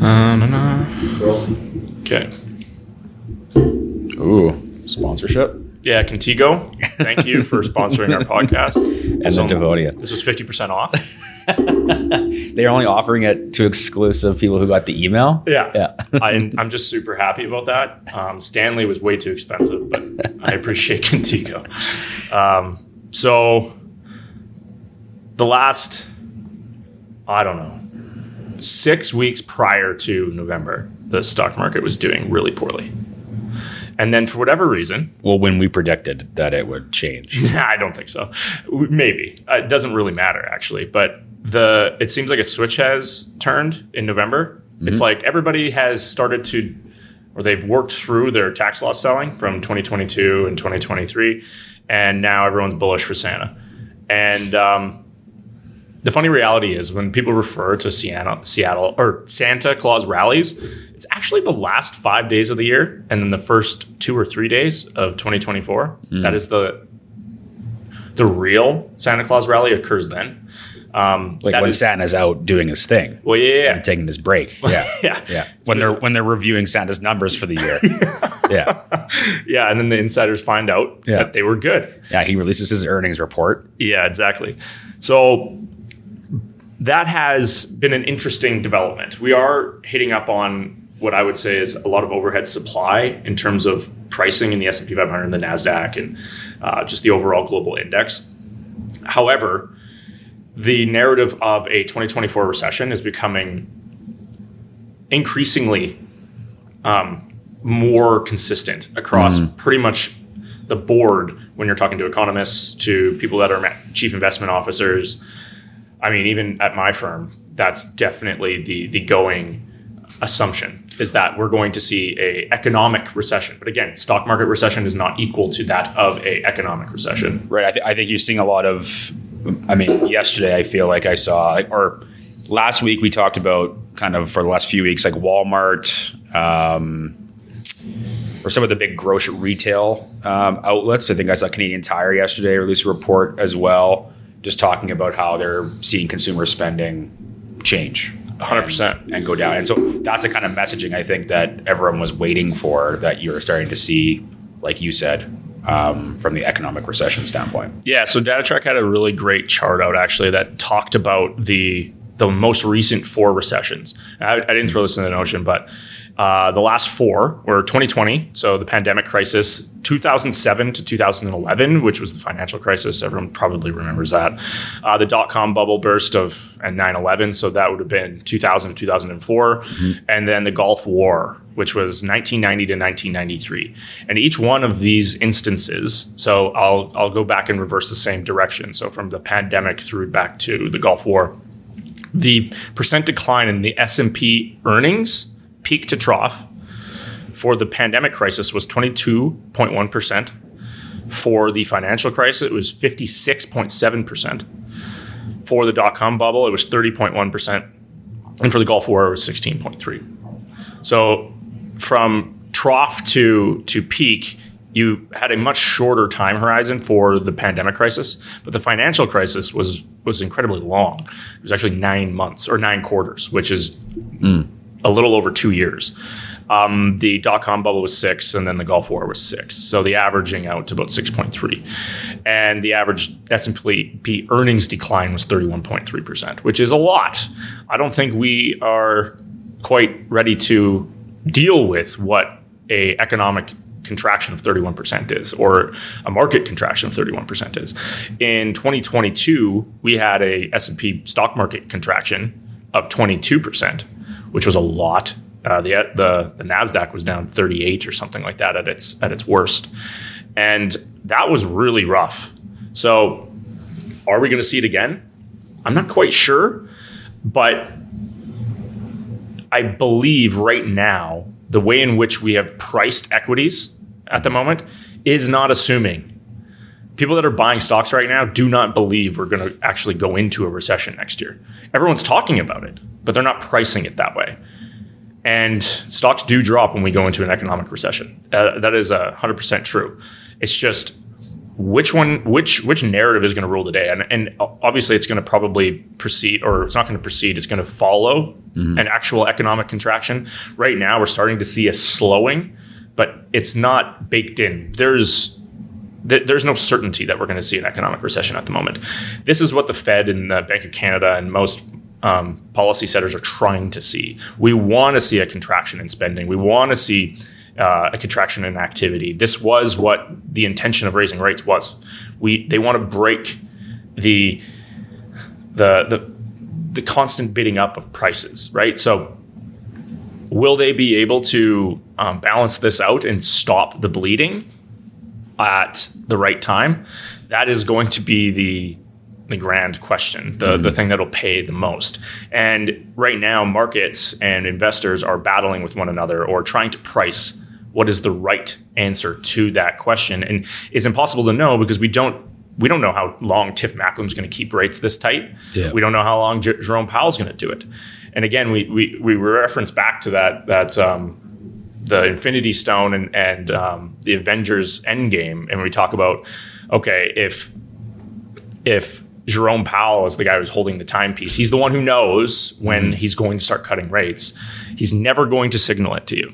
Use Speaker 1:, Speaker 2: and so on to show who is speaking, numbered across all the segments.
Speaker 1: Uh, no, no. Okay.
Speaker 2: Ooh, sponsorship.
Speaker 1: Yeah, Contigo. Thank you for sponsoring our podcast.
Speaker 2: And
Speaker 1: So,
Speaker 2: the Devotia.
Speaker 1: This was fifty percent off.
Speaker 2: They're only offering it to exclusive people who got the email.
Speaker 1: Yeah,
Speaker 2: Yeah.
Speaker 1: I, I'm just super happy about that. Um, Stanley was way too expensive, but I appreciate Contigo. Um, so the last, I don't know, six weeks prior to November, the stock market was doing really poorly. And then for whatever reason,
Speaker 2: Well, when we predicted that it would change.
Speaker 1: I don't think so. Maybe Uh, it doesn't really matter actually, but the it seems like a switch has turned in November. It's like everybody has started to, or they've worked through their tax loss selling from 2022 and 2023, and now everyone's bullish for Santa. And um, the funny reality is when people refer to Seattle, Seattle or Santa Claus rallies, it's actually the last five days of the year, and then the first two or three days of 2024. That is the the real Santa Claus rally occurs then. Um,
Speaker 2: Like when
Speaker 1: is-
Speaker 2: Santa's out doing his thing
Speaker 1: well, yeah, yeah,
Speaker 2: taking his break. Yeah.
Speaker 1: Yeah.
Speaker 2: Yeah. When they're when they're reviewing Santa's numbers for the year. yeah.
Speaker 1: yeah, and then the insiders find out
Speaker 2: Yeah.
Speaker 1: that they were good.
Speaker 2: Yeah. He releases his earnings report.
Speaker 1: Yeah, exactly. So that has been an interesting development. We are hitting up on what I would say is a lot of overhead supply in terms of pricing in the S&P 500 and the Nasdaq and uh, just the overall global index. However, the narrative of a 2024 recession is becoming increasingly um, more consistent across pretty much the board when you're talking to economists, to people that are chief investment officers. I mean, even at my firm, that's definitely the the going assumption is that we're going to see a economic recession. But again, stock market recession is not equal to that of a economic recession.
Speaker 2: Right. I, th- I think you're seeing a lot of. I mean, yesterday I feel like I saw, or last week we talked about kind of for the last few weeks, like Walmart, um, or some of the big grocery retail um, outlets. I think I saw Canadian Tire yesterday release a report as well, just talking about how they're seeing consumer spending change.
Speaker 1: 100%.
Speaker 2: and- and go down. And so that's the kind of messaging I think that everyone was waiting for that you're starting to see, like you said, um, from the economic recession standpoint.
Speaker 1: Yeah, so DataTrek had a really great chart out actually that talked about the the most recent four recessions. I, I didn't throw this in the notion, but uh, the last four were 2020, so the pandemic crisis, 2007 to 2011, which was the financial crisis. Everyone probably remembers that. Uh, the dot com bubble burst of and 9 11, so that would have been 2000 to 2004. And then the Gulf War, which was 1990 to 1993. And each one of these instances, so I'll, I'll go back and reverse the same direction. So from the pandemic through back to the Gulf War, the percent decline in the S&P earnings peak to trough for the pandemic crisis was 22.1%. For the financial crisis, it was 56.7%. For the dot com bubble, it was 30.1%. And for the Gulf War, it was 16.3. So from trough to to peak, you had a much shorter time horizon for the pandemic crisis, but the financial crisis was was incredibly long. It was actually nine months or nine quarters, which is hmm. A little over two years. Um, the dot com bubble was six, and then the Gulf War was six. So the averaging out to about six point three, and the average S and P earnings decline was thirty one point three percent, which is a lot. I don't think we are quite ready to deal with what a economic contraction of 31% is or a market contraction of 31% is. In 2022, we had a S&P stock market contraction of 22%, which was a lot. Uh, the, the the Nasdaq was down 38 or something like that at its at its worst. And that was really rough. So, are we going to see it again? I'm not quite sure, but I believe right now the way in which we have priced equities at the moment is not assuming people that are buying stocks right now do not believe we're going to actually go into a recession next year. Everyone's talking about it, but they're not pricing it that way. And stocks do drop when we go into an economic recession. Uh, that is uh, 100% true. It's just which one which which narrative is going to rule today and, and obviously it's going to probably proceed or it's not going to proceed it's going to follow mm-hmm. an actual economic contraction right now we're starting to see a slowing but it's not baked in there's there's no certainty that we're going to see an economic recession at the moment this is what the fed and the bank of canada and most um, policy setters are trying to see we want to see a contraction in spending we want to see uh, a contraction in activity. This was what the intention of raising rates was. We they want to break the the the the constant bidding up of prices, right? So will they be able to um, balance this out and stop the bleeding at the right time? That is going to be the the grand question, the, mm-hmm. the thing that'll pay the most. And right now, markets and investors are battling with one another or trying to price what is the right answer to that question. And it's impossible to know because we don't we don't know how long Tiff Macklem's going to keep rates this tight. Yeah. We don't know how long J- Jerome Powell's going to do it. And again, we we we reference back to that that um, the Infinity Stone and and um, the Avengers Endgame, and we talk about okay if if Jerome Powell is the guy who's holding the timepiece. He's the one who knows when mm-hmm. he's going to start cutting rates. He's never going to signal it to you.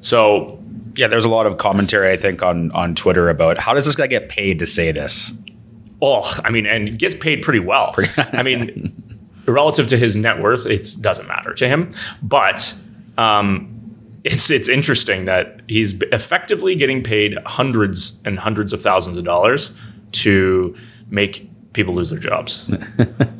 Speaker 1: So
Speaker 2: yeah, there's a lot of commentary I think on on Twitter about how does this guy get paid to say this?
Speaker 1: Well, I mean, and gets paid pretty well. I mean, relative to his net worth, it doesn't matter to him. But um, it's it's interesting that he's effectively getting paid hundreds and hundreds of thousands of dollars to make people lose their jobs.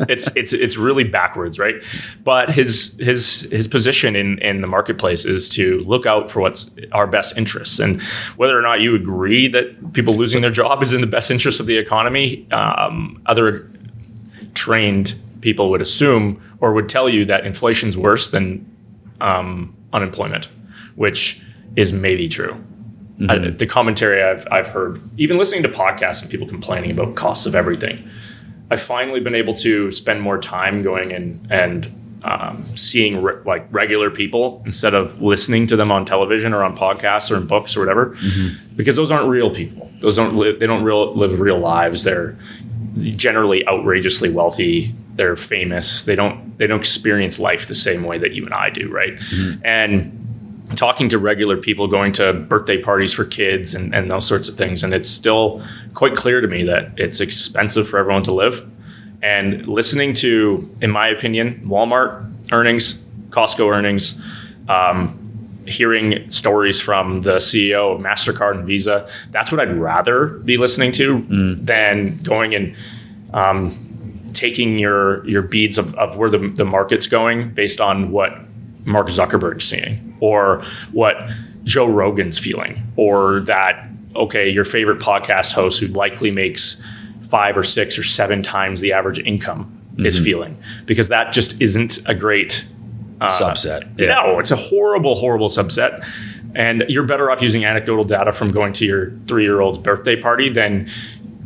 Speaker 1: it's it's it's really backwards, right? But his his his position in in the marketplace is to look out for what's our best interests, and whether or not you agree that people losing their job is in the best interest of the economy, um, other trained people would assume or would tell you that inflation's worse than um, unemployment, which is maybe true. Mm-hmm. Uh, the commentary I've, I've heard, even listening to podcasts and people complaining about costs of everything, I've finally been able to spend more time going and and um, seeing re- like regular people instead of listening to them on television or on podcasts or in books or whatever, mm-hmm. because those aren't real people. Those don't live. They don't real, live real lives. They're generally outrageously wealthy. They're famous. They don't. They don't experience life the same way that you and I do, right? Mm-hmm. And talking to regular people, going to birthday parties for kids and, and those sorts of things. And it's still quite clear to me that it's expensive for everyone to live. And listening to, in my opinion, Walmart earnings, Costco earnings, um, hearing stories from the CEO of MasterCard and Visa, that's what I'd rather be listening to mm. than going and um, taking your your beads of, of where the, the market's going based on what Mark Zuckerberg's seeing or what Joe Rogan's feeling or that, okay, your favorite podcast host who likely makes five or six or seven times the average income mm-hmm. is feeling because that just isn't a great
Speaker 2: uh, subset.
Speaker 1: Yeah. No, it's a horrible, horrible subset. And you're better off using anecdotal data from going to your three year old's birthday party than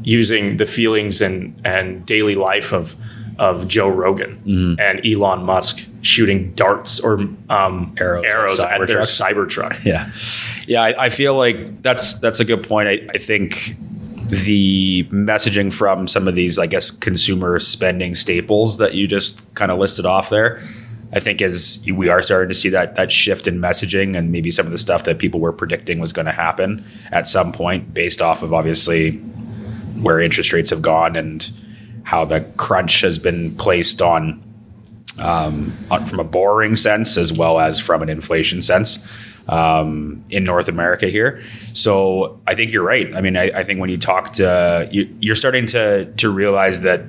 Speaker 1: using the feelings and, and daily life of of Joe Rogan mm-hmm. and Elon Musk shooting darts or um, arrows, arrows at, their Cybertruck.
Speaker 2: Yeah, yeah. I, I, feel like that's that's a good point. I, I think the messaging from some of these, I guess, consumer spending staples that you just kind of listed off there. I think as we are starting to see that that shift in messaging and maybe some of the stuff that people were predicting was going to happen at some point based off of obviously where interest rates have gone and how the crunch has been placed on, um, from a borrowing sense as well as from an inflation sense um, in North America here. So I think you're right. I mean, I, I think when you talk to you, you're starting to to realize that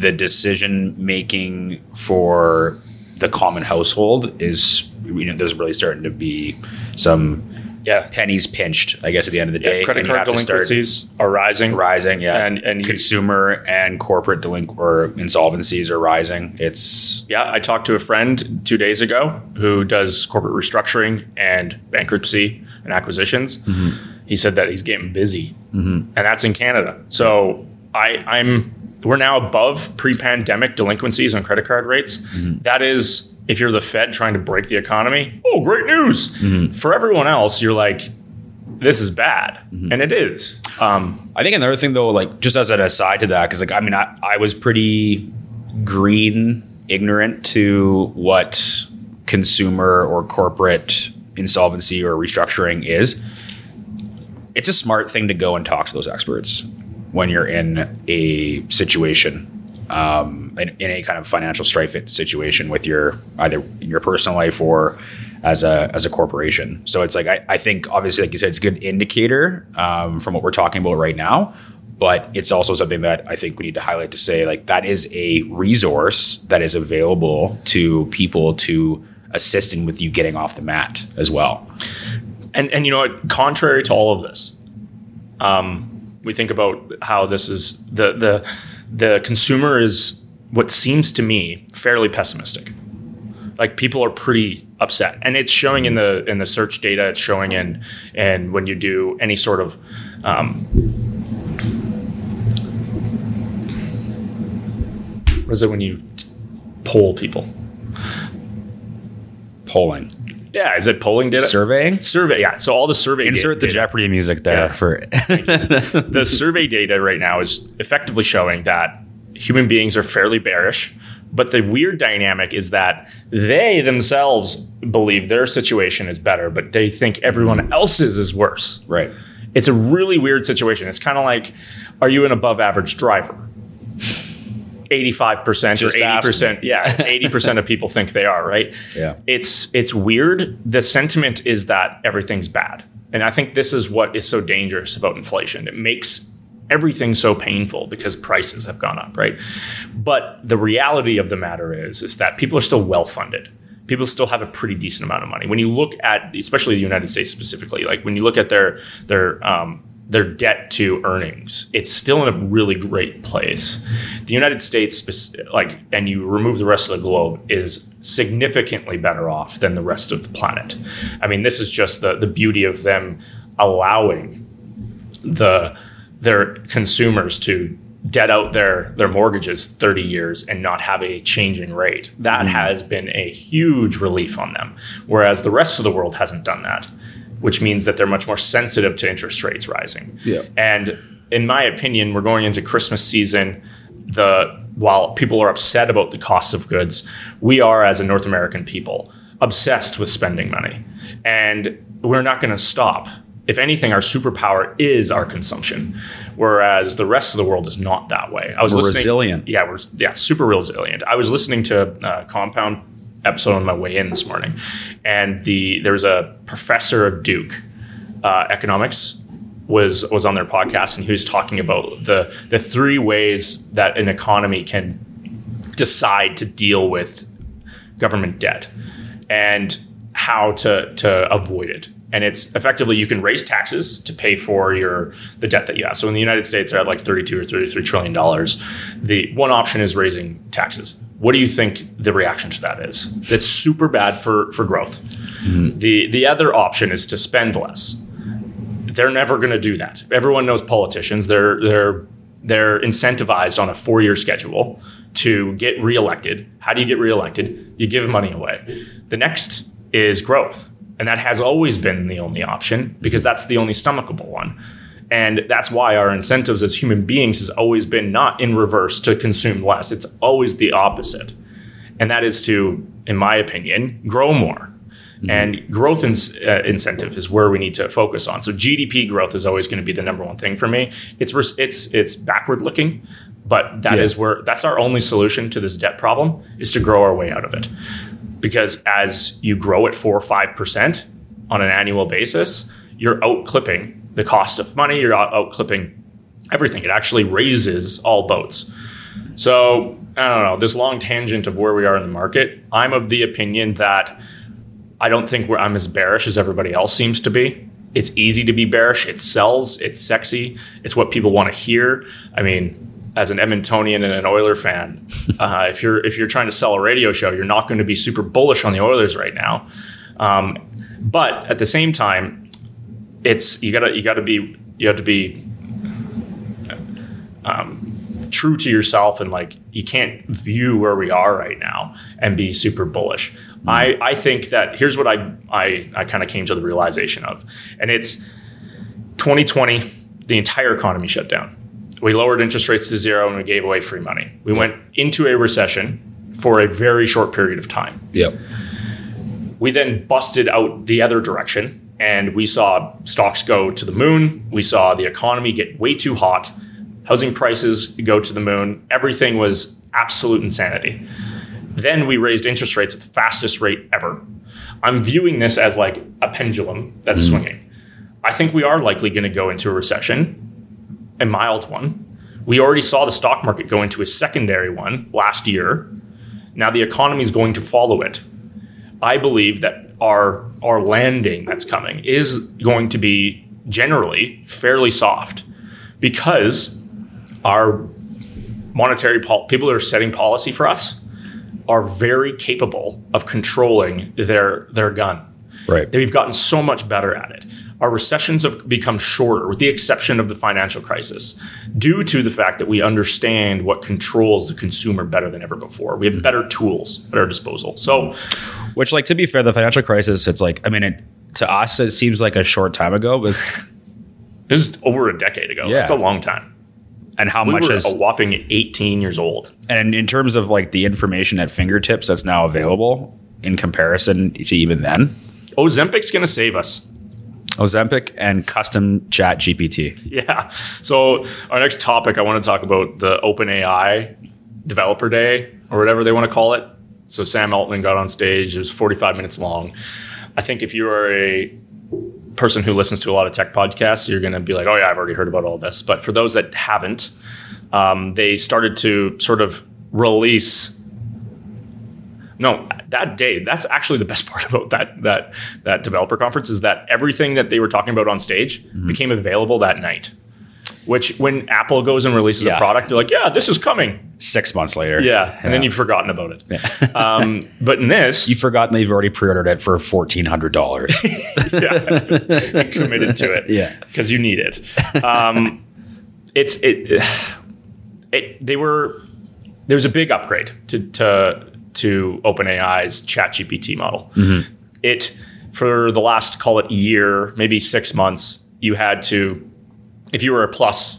Speaker 2: the decision making for the common household is you know there's really starting to be some yeah. pennies pinched, I guess, at the end of the day.
Speaker 1: Credit card delinquencies are rising.
Speaker 2: Rising, yeah. And, and consumer you, and corporate delinqu- or insolvencies are rising. It's.
Speaker 1: Yeah, I talked to a friend two days ago who does corporate restructuring and bankruptcy and acquisitions. Mm-hmm. He said that he's getting busy, mm-hmm. and that's in Canada. So I, I'm. We're now above pre-pandemic delinquencies on credit card rates. Mm-hmm. That is if you're the Fed trying to break the economy, oh, great news. Mm-hmm. For everyone else, you're like, this is bad, and it is. Um,
Speaker 2: I think another thing though, like just as an aside to that, because like I mean, I, I was pretty green ignorant to what consumer or corporate insolvency or restructuring is. It's a smart thing to go and talk to those experts when you're in a situation, um, in, in a kind of financial strife situation with your either in your personal life or as a as a corporation. So it's like I, I think obviously, like you said, it's a good indicator um, from what we're talking about right now. But it's also something that I think we need to highlight to say like that is a resource that is available to people to assist in with you getting off the mat as well.
Speaker 1: and and you know what? Contrary to all of this, um, we think about how this is the the the consumer is what seems to me fairly pessimistic. Like people are pretty upset, and it's showing in the in the search data. It's showing in and when you do any sort of um, what is it when you t- poll people?
Speaker 2: Polling,
Speaker 1: Yeah, is it polling data?
Speaker 2: surveying.
Speaker 1: Survey, yeah. So all the survey
Speaker 2: Insert the Jeopardy music there
Speaker 1: Yeah.
Speaker 2: for
Speaker 1: the survey data right now is effectively showing that human beings are fairly bearish. But the weird dynamic is that they themselves believe their situation is better, but they think everyone mm-hmm. else's is worse.
Speaker 2: right.
Speaker 1: It's a really weird situation. It's kind of like, are you an above average driver? 85%
Speaker 2: Just
Speaker 1: or 80%.
Speaker 2: me.
Speaker 1: Yeah, 80% of people think they are, right?
Speaker 2: Yeah.
Speaker 1: It's it's weird. The sentiment is that everything's bad. And I think this is what is so dangerous about inflation. It makes everything so painful because prices have gone up, right? But the reality of the matter is is that people are still well funded. People still have a pretty decent amount of money. When you look at, especially the United States specifically, like when you look at their their um, their debt to earnings, it's still in a really great place. The United States, like, and you remove the rest of the globe, is significantly better off than the rest of the planet. I mean, this is just the the beauty of them allowing the their consumers to debt out their their mortgages 30 years and not have a changing rate that mm. has been a huge relief on them whereas the rest of the world hasn't done that which means that they're much more sensitive to interest rates rising
Speaker 2: Yeah.
Speaker 1: and in my opinion we're going into christmas season the while people are upset about the cost of goods we are as a north american people obsessed with spending money and we're not going to stop if anything, our superpower is our consumption, whereas the rest of the world is not that way. I was
Speaker 2: resilient.
Speaker 1: Yeah, we're yeah super resilient. I was listening to a Compound episode on my way in this morning, and the there was a professor of Duke uh, economics was was on their podcast, and he was talking about the the three ways that an economy can decide to deal with government debt and how to to avoid it. And it's effectively you can raise taxes to pay for your the debt that you have. So in the United States, they're at like 32 or 33 trillion dollars. The one option is raising taxes. What do you think the reaction to that is? That's super bad for for growth. Hmm. The the other option is to spend less. They're never going to do that. Everyone knows politicians. They're they're they're incentivized on a four year schedule to get reelected. How do you get reelected? You give money away. The next is growth. And that has always been the only option because that's the only stomachable one. And that's why our incentives as human beings has always been not in reverse to consume less. It's always the opposite. And that is to, in my opinion, grow more. And growth in, uh, incentive is where we need to focus on. So GDP growth is always going to be the number one thing for me. It's res- it's it's backward looking, but that is
Speaker 2: Yeah.
Speaker 1: where that's our only solution to this debt problem is to grow our way out of it. Because as you grow at four or five percent on an annual basis, you're out clipping the cost of money. You're out, clipping everything. It actually raises all boats. So I don't know this long tangent of where we are in the market. I'm of the opinion that I don't think I'm as bearish as everybody else seems to be. It's easy to be bearish. It sells. It's sexy. It's what people want to hear. I mean, as an Edmontonian and an Oiler fan, uh, if you're if you're trying to sell a radio show, you're not going to be super bullish on the Oilers right now. Um, but at the same time, it's you gotta you gotta be you have to be um, true to yourself and like you can't view where we are right now and be super bullish. I, I think that here's what I I, I kind of came to the realization of, and it's 2020, the entire economy shut down. We lowered interest rates to zero and we gave away free money. We went into a recession for a very short period of time.
Speaker 2: Yep.
Speaker 1: We then busted out the other direction and we saw stocks go to the moon. We saw the economy get way too hot, housing prices go to the moon. Everything was absolute insanity. Then we raised interest rates at the fastest rate ever. I'm viewing this as like a pendulum that's mm. swinging. I think we are likely going to go into a recession, a mild one. We already saw the stock market go into a secondary one last year. Now the economy is going to follow it. I believe that our our landing that's coming is going to be generally fairly soft because our monetary pol- people that are setting policy for us are very capable of controlling their their gun.
Speaker 2: Right.
Speaker 1: We've gotten so much better at it. Our recessions have become shorter, with the exception of the financial crisis, due to the fact that we understand what controls the consumer better than ever before. We have mm-hmm. better tools at our disposal. So,
Speaker 2: Which, like, to be fair, the financial crisis, it's like, I mean, it, to us, it seems like a short time ago, but
Speaker 1: this is over a decade ago.
Speaker 2: Yeah.
Speaker 1: That's a long time.
Speaker 2: and how
Speaker 1: We
Speaker 2: much
Speaker 1: were
Speaker 2: is,
Speaker 1: a whopping 18 years old.
Speaker 2: and in terms of like the information at fingertips that's now available in comparison to even then,
Speaker 1: Ozempic's going to save us.
Speaker 2: Ozempic and custom chat GPT.
Speaker 1: Yeah. So our next topic, I want to talk about the OpenAI Developer Day or whatever they want to call it. So Sam Altman got on stage. It was 45 minutes long. I think if you are a person who listens to a lot of tech podcasts, you're going to be like, "Oh yeah, I've already heard about all this." But for those that haven't, um, they started to sort of release. No, that day. That's actually the best part about that that that developer conference is that everything that they were talking about on stage became available that night. Which, when Apple goes and releases
Speaker 2: Yeah.
Speaker 1: a product, they're like, "Yeah, this is coming."
Speaker 2: Six months later.
Speaker 1: Yeah, and then you've forgotten about it. um, but in this,
Speaker 2: You've forgotten that you've already pre ordered it for $1,400.
Speaker 1: yeah, you committed to it.
Speaker 2: Yeah.
Speaker 1: because you need it. Um, it's it, it. They were there's a big upgrade to to to OpenAI's ChatGPT model. It for the last call it year, maybe six months, you had to if you were a plus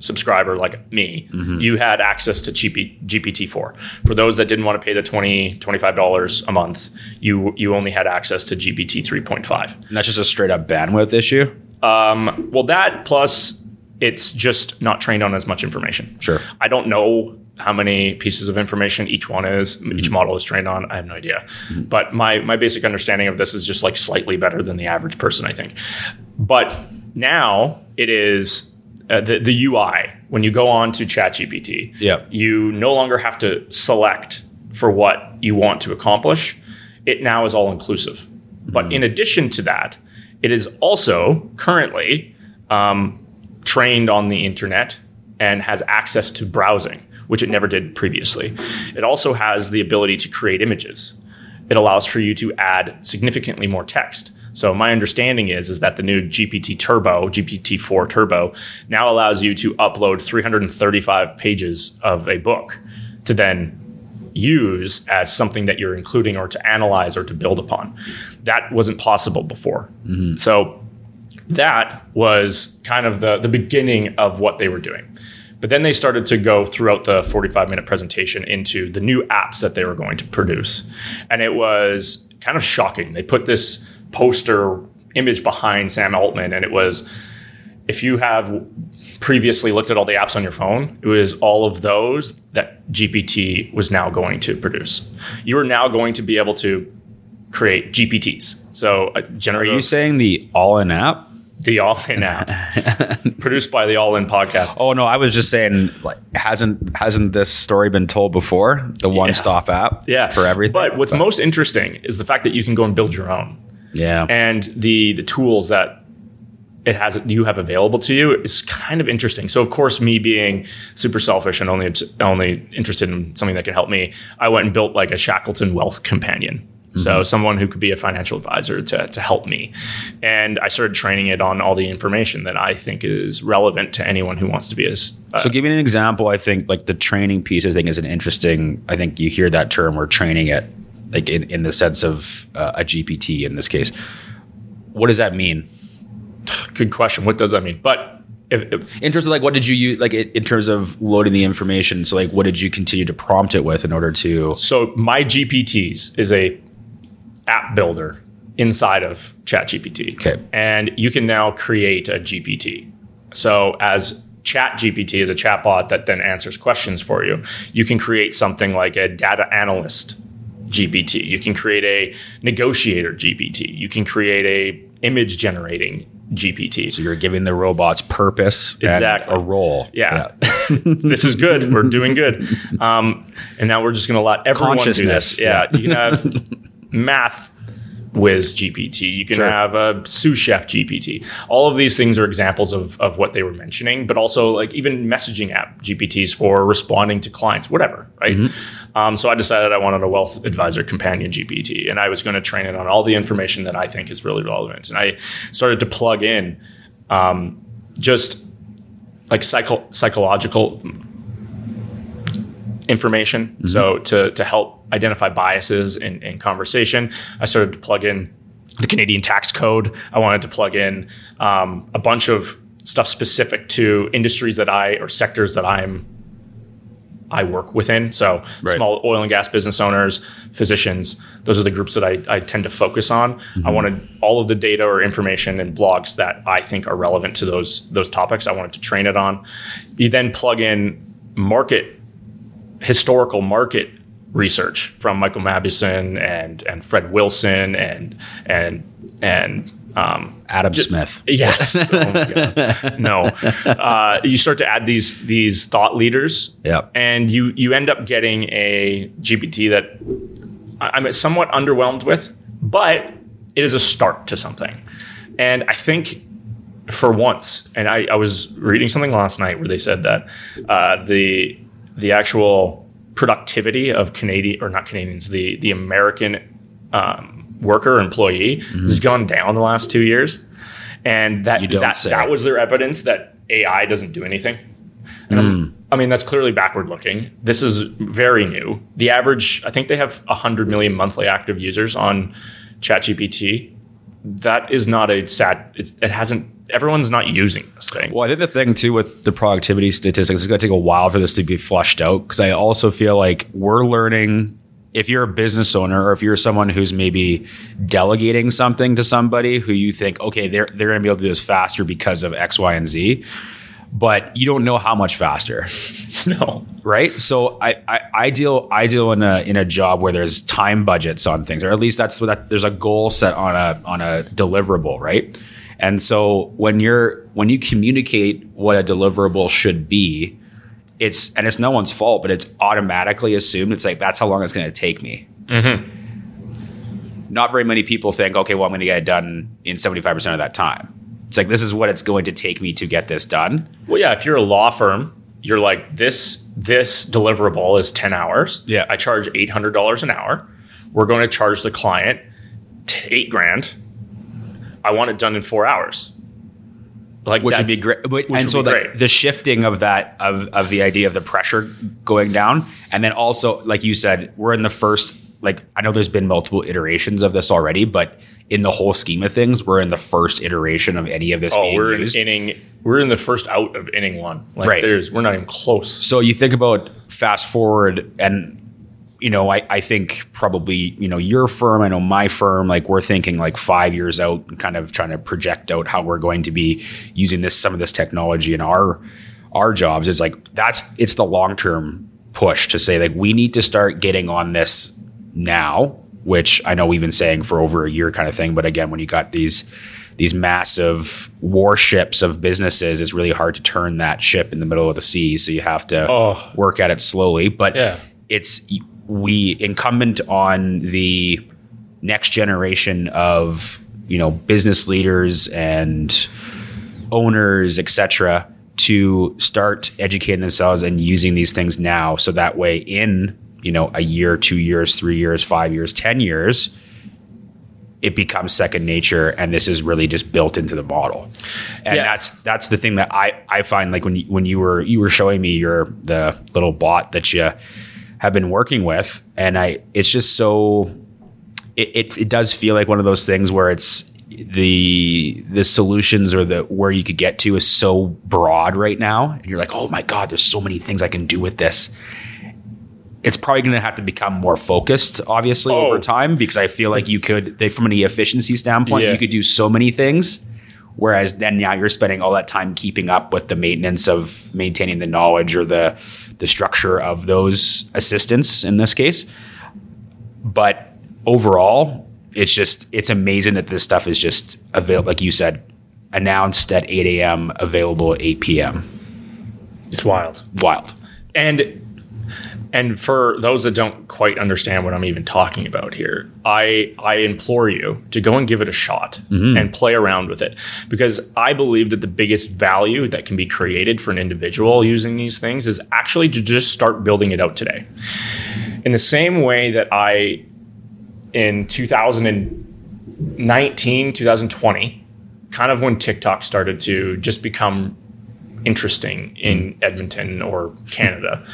Speaker 1: subscriber like me, you had access to GPT-4. For those that didn't want to pay the 20 $25 a month, you you only had access to GPT 3.5.
Speaker 2: and that's just a straight up bandwidth issue.
Speaker 1: Um, well, that plus it's just not trained on as much information.
Speaker 2: Sure.
Speaker 1: I don't know how many pieces of information each one is, each model is trained on. I have no idea. But my my basic understanding of this is just like slightly better than the average person, I think. But now it is uh, the the UI when you go on to ChatGPT.
Speaker 2: Yep.
Speaker 1: You no longer have to select for what you want to accomplish. It now is all inclusive. But in addition to that, it is also currently um, trained on the internet and has access to browsing, which it never did previously. It also has the ability to create images. It allows for you to add significantly more text. So my understanding is is that the new GPT Turbo, GPT-4 Turbo, now allows you to upload 335 pages of a book to then use as something that you're including or to analyze or to build upon. That wasn't possible before. Mm-hmm. So that was kind of the, the beginning of what they were doing. But then they started to go throughout the 45 minute presentation into the new apps that they were going to produce. And it was kind of shocking. They put this poster image behind Sam Altman, and it was if you have previously looked at all the apps on your phone, it was all of those that GPT was now going to produce. You are now going to be able to create GPTs. So, uh, a
Speaker 2: Are you saying the all in app?
Speaker 1: The All In app, produced by the All In podcast.
Speaker 2: Oh no, I was just saying like hasn't hasn't this story been told before? The one stop app
Speaker 1: Yeah,
Speaker 2: for everything.
Speaker 1: But what's most interesting is the fact that you can go and build your own,
Speaker 2: yeah.
Speaker 1: and the the tools that it has you have available to you is kind of interesting. So of course, me being super selfish and only only interested in something that can help me, I went and built like a Shackleton Wealth Companion. So someone who could be a financial advisor to, to help me. And I started training it on all the information that I think is relevant to anyone who wants to be a, uh,
Speaker 2: So, me an example, I think like the training piece, I think is an interesting. I think you hear that term, we're training it, like in, in the sense of uh, a GPT in this case. What does that mean?
Speaker 1: Good question. What does that mean? But if, if,
Speaker 2: in terms of like what did you use like in terms of loading the information so like what did you continue to prompt it with in order to
Speaker 1: so my gpts is a app builder inside of chatgpt
Speaker 2: Okay.
Speaker 1: and you can now create a gpt so as ChatGPT is a chatbot that then answers questions for you. You can create something like a data analyst GPT. You can create a negotiator GPT. You can create a image generating GPT.
Speaker 2: so you're giving the robots purpose and
Speaker 1: Exactly.
Speaker 2: a role
Speaker 1: Yeah, this is good. We're doing good. Um, and now we're just going to let everyone
Speaker 2: Consciousness,
Speaker 1: do this. Yeah, you can have math whiz GPT. You can
Speaker 2: Sure.
Speaker 1: have a sous chef GPT. All of these things are examples of, of what they were mentioning, but also like even messaging app GPTs for responding to clients, whatever, right? Um, so I decided I wanted a wealth advisor companion GPT, and I was going to train it on all the information that I think is really relevant. And I started to plug in um, just like psycho- psychological information. So to to help identify biases in, in conversation, I started to plug in the Canadian tax code. I wanted to plug in um, a bunch of stuff specific to industries that I or sectors that I'm I work within. So
Speaker 2: Right.
Speaker 1: small oil and gas business owners, physicians, those are the groups that I, I tend to focus on. I wanted all of the data or information and blogs that I think are relevant to those those topics. I wanted to train it on. You then plug in market historical market research from Michael Mauboussin and and Fred Wilson and and and um,
Speaker 2: adam
Speaker 1: Just-
Speaker 2: smith
Speaker 1: Yes. Oh. No. Uh, you start to add these these thought leaders,
Speaker 2: Yep.
Speaker 1: and you you end up getting a GPT that I'm somewhat underwhelmed with, but it is a start to something. And I think for once, and I, I was reading something last night where they said that uh, the the actual productivity of Canadian or not Canadians, the the American um, worker employee has gone down the last two years, and that
Speaker 2: Mm-hmm.
Speaker 1: That, that was their evidence that AI doesn't do anything.
Speaker 2: Mm.
Speaker 1: I mean, that's clearly backward looking. This is very new. The average, I think they have 100 million monthly active users on ChatGPT. That is not a sad, it hasn't, everyone's not using this thing.
Speaker 2: Well, I think the thing too with the productivity statistics is going to take a while for this to be flushed out because I also feel like we're learning. If you're a business owner or if you're someone who's maybe delegating something to somebody who you think, okay, they're they're going to be able to do this faster because of X, Y, and Z, but you don't know how much faster,
Speaker 1: No.
Speaker 2: right? So I, I, I deal I deal in a in a job where there's time budgets on things, or at least that's what that, there's a goal set on a on a deliverable, right? And so when you're when you communicate what a deliverable should be, it's and it's no one's fault, but it's automatically assumed. It's like that's how long it's going to take me. Mm-hmm. Not very many people think, okay, well, I'm going to get it done in 75 percent of that time. It's like this is what it's going to take me to get this done.
Speaker 1: Well, yeah, if you're a law firm, you're like, this, this deliverable is 10 hours.
Speaker 2: Yeah.
Speaker 1: I charge $800 an hour. We're going to charge the client t- eight grand. I want it done in four hours. Like
Speaker 2: which would be great.
Speaker 1: Which
Speaker 2: and
Speaker 1: would
Speaker 2: so
Speaker 1: be
Speaker 2: the,
Speaker 1: great.
Speaker 2: the shifting of that of of the idea of the pressure going down, and then also, like you said, we're in the first. Like I know there's been multiple iterations of this already, but in the whole scheme of things, we're in the first iteration of any of this
Speaker 1: Oh, we're in inning. We're in the first out of inning one. Like
Speaker 2: Right.
Speaker 1: there's, we're not even close.
Speaker 2: so you think about fast forward and you know I, I think probably you know your firm i know my firm like we're thinking like five years out and kind of trying to project out how we're going to be using this some of this technology in our our jobs is like that's it's the long term push to say like we need to start getting on this now which i know we've been saying for over a year kind of thing but again when you got these these massive warships of businesses it's really hard to turn that ship in the middle of the sea so you have to
Speaker 1: Oh.
Speaker 2: work at it slowly but
Speaker 1: Yeah.
Speaker 2: it's we incumbent on the next generation of you know business leaders and owners etc to start educating themselves and using these things now so that way in you know a year two years three years five years ten years it becomes second nature and this is really just built into the model. And
Speaker 1: Yeah.
Speaker 2: that's that's the thing that i i find like when you, when you were you were showing me your the little bot that you have been working with and i it's just so it, it, it does feel like one of those things where it's the the solutions or the where you could get to is so broad right now. And you're like oh my god there's so many things i can do with this it's probably going to have to become more focused obviously
Speaker 1: Oh.
Speaker 2: over time because i feel like you could they, from an efficiency standpoint
Speaker 1: Yeah.
Speaker 2: you could do so many things whereas then now you're spending all that time keeping up with the maintenance of maintaining the knowledge or the the structure of those assistants in this case but overall, it's just it's amazing that this stuff is just available. Like you said, announced at 8 a.m., available at 8 p.m.
Speaker 1: It's wild.
Speaker 2: Wild.
Speaker 1: And and for those that don't quite understand what I'm even talking about here, I I implore you to go and give it a shot mm-hmm. and play around with it because I believe that the biggest value that can be created for an individual using these things is actually to just start building it out today. In the same way that I in 2019, 2020, kind of when TikTok started to just become interesting in Edmonton or Canada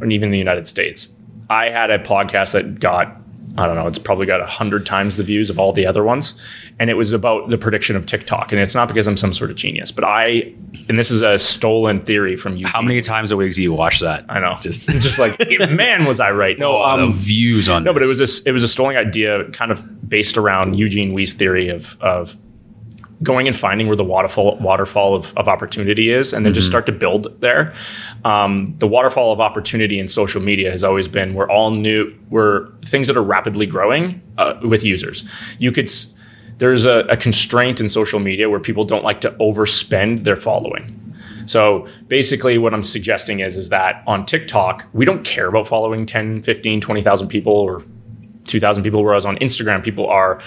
Speaker 1: or even the United States. I had a podcast that got I don't know, it's probably got a hundred times the views of all the other ones. And it was about the prediction of TikTok. And it's not because I'm some sort of genius, but I and this is a stolen theory from you.
Speaker 2: How many times a week do you watch that?
Speaker 1: I know.
Speaker 2: Just
Speaker 1: Just like man was I right. No,
Speaker 2: um, views on
Speaker 1: no, but it was a it was a stolen idea, kind of based around Eugene Wei's theory of of going and finding where the waterfall waterfall of, of opportunity is, and then just start to build there. Um, the waterfall of opportunity in social media has always been we're all new, we're things that are rapidly growing uh, with users. You could. There's a, a constraint in social media where people don't like to overspend their following. So basically what I'm suggesting is is that on TikTok, we don't care about following 10, 15, 20,000 people or 2,000 people whereas on Instagram people are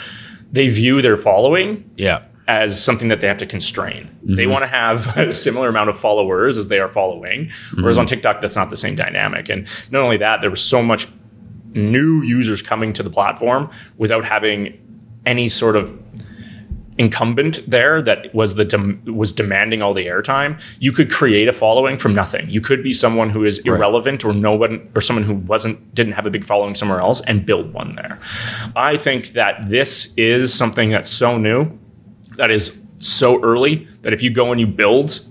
Speaker 1: they view their following
Speaker 2: yeah.
Speaker 1: As something that they have to constrain. They mm-hmm. want to have a similar amount of followers as they are following. Mm-hmm. Whereas on TikTok, that's not the same dynamic. And not only that, there was so much new users coming to the platform without having any sort of incumbent there that was the dem- was demanding all the airtime you could create a following from nothing you could be someone who is irrelevant or no one or someone who wasn't didn't have a big following somewhere else and build one there i think that this is something that's so new that is so early that if you go and you build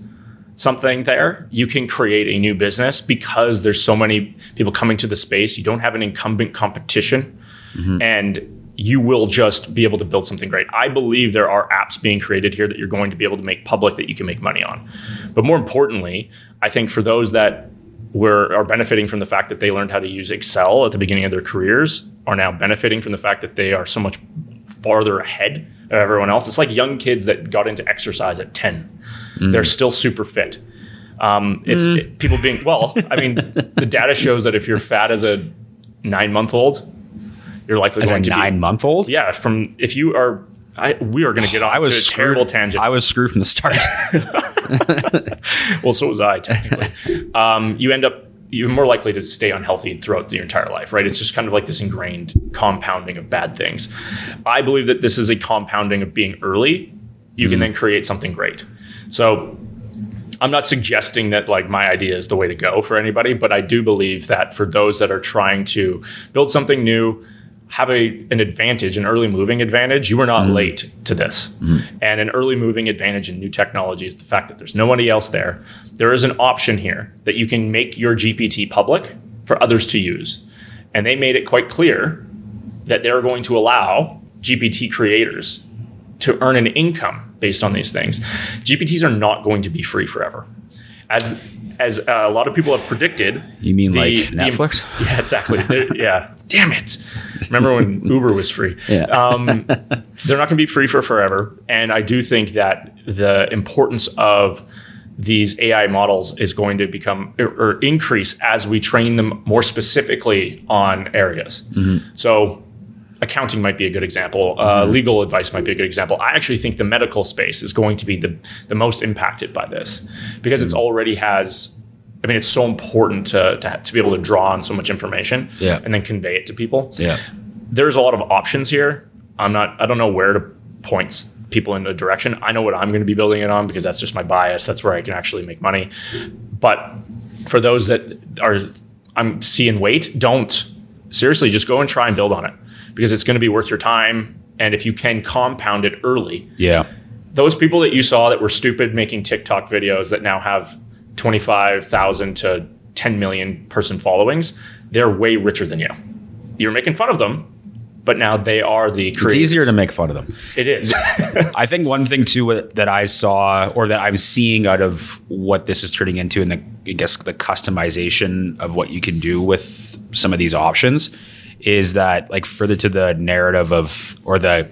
Speaker 1: something there, you can create a new business because there's so many people coming to the space. You don't have an incumbent competition mm-hmm. and you will just be able to build something great. I believe there are apps being created here that you're going to be able to make public that you can make money on. But more importantly, I think for those that were are benefiting from the fact that they learned how to use Excel at the beginning of their careers are now benefiting from the fact that they are so much farther ahead of everyone else. It's like young kids that got into exercise at 10. They're still super fit. Um, it's it- people being, well, I mean, the data shows that if you're fat as a nine month old, you're likely
Speaker 2: As a
Speaker 1: going to
Speaker 2: nine
Speaker 1: be.
Speaker 2: month old?
Speaker 1: Yeah, from if you are, I, we are going to get off
Speaker 2: I was
Speaker 1: to a
Speaker 2: screwed-
Speaker 1: terrible tangent.
Speaker 2: I was screwed from the start.
Speaker 1: well, so was I technically. um, you end up you're more likely to stay unhealthy throughout your entire life, right? It's just kind of like this ingrained compounding of bad things. I believe that this is a compounding of being early. You can mm-hmm. then create something great. So I'm not suggesting that like my idea is the way to go for anybody, but I do believe that for those that are trying to build something new, have a an advantage, an early moving advantage. You are not mm-hmm. late to this. Mm-hmm. And an early moving advantage in new technology is the fact that there's nobody else there. There is an option here that you can make your GPT public for others to use. And they made it quite clear that they're going to allow GPT creators to earn an income based on these things. GPTs are not going to be free forever. As as uh, a lot of people have predicted,
Speaker 2: You mean
Speaker 1: the-
Speaker 2: like
Speaker 1: the-
Speaker 2: Netflix?
Speaker 1: yeah, exactly. Yeah. Damn it. Remember when Uber was free?
Speaker 2: Yeah.
Speaker 1: Um, they're not going to be free for forever. And I do think that the importance of these AI models is going to become or, or increase as we train them more specifically on areas. So accounting might be a good example. Uh, Legal advice might be a good example. I actually think the medical space is going to be the, the most impacted by this because it's already has. I mean, it's so important to, to, to be able to draw on so much information
Speaker 2: Yeah.
Speaker 1: and then convey it to people.
Speaker 2: yeah.
Speaker 1: There's a lot of options here. I'm not. I don't know where to point people in a direction. I know what I'm going to be building it on because that's just my bias. That's where I can actually make money. But for those that are, I'm see and wait. Don't seriously just go and try and build on it because it's going to be worth your time and if you can compound it early,
Speaker 2: Yeah.
Speaker 1: those people that you saw that were stupid making TikTok videos that now have 25,000 to 10 million person followings, they're way richer than you. You're making fun of them, but now they are the creators.
Speaker 2: It's easier to make fun of them.
Speaker 1: It is.
Speaker 2: I think one thing too uh, that I saw or that I'm seeing out of what this is turning into, and the I guess the customization of what you can do with some of these options, is that like further to the narrative of or the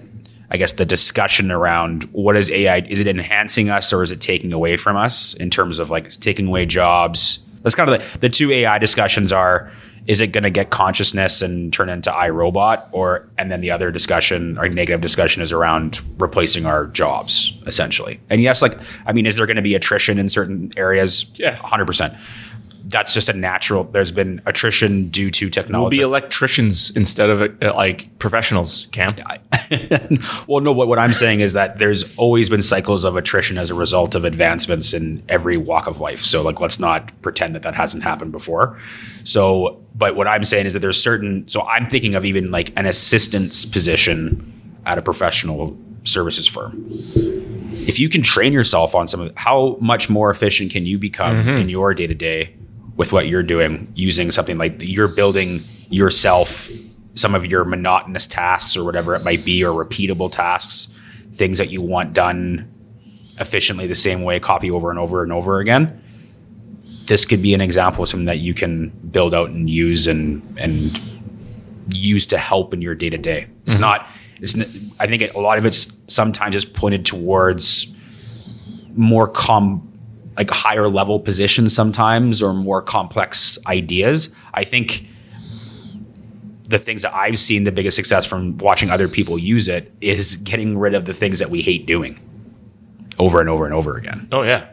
Speaker 2: I guess the discussion around what is AI? Is it enhancing us or is it taking away from us in terms of like taking away jobs? That's kind of the, the two AI discussions are is it going to get consciousness and turn into iRobot or and then the other discussion or negative discussion is around replacing our jobs essentially. And yes, like I mean, is there going to be attrition in certain areas?
Speaker 1: Yeah.
Speaker 2: 100%. That's just a natural. There's been attrition due to
Speaker 1: we'll
Speaker 2: technology.
Speaker 1: be electricians instead of uh, like professionals, Cam.
Speaker 2: well, no, what, what I'm saying is that there's always been cycles of attrition as a result of advancements in every walk of life. So, like, let's not pretend that that hasn't happened before. So, but what I'm saying is that there's certain, so I'm thinking of even like an assistant's position at a professional services firm. If you can train yourself on some of how much more efficient can you become in your day to day with what you're doing using something like you're building yourself some of your monotonous tasks or whatever it might be or repeatable tasks things that you want done efficiently the same way copy over and over and over again. This could be an example of something that you can build out and use and and use to help in your day to day it's mm-hmm. not it's i think a lot of it's sometimes just pointed towards more com like higher level positions sometimes or more complex ideas i think the things that I've seen the biggest success from watching other people use it is getting rid of the things that we hate doing over and over and over again.
Speaker 1: Oh yeah,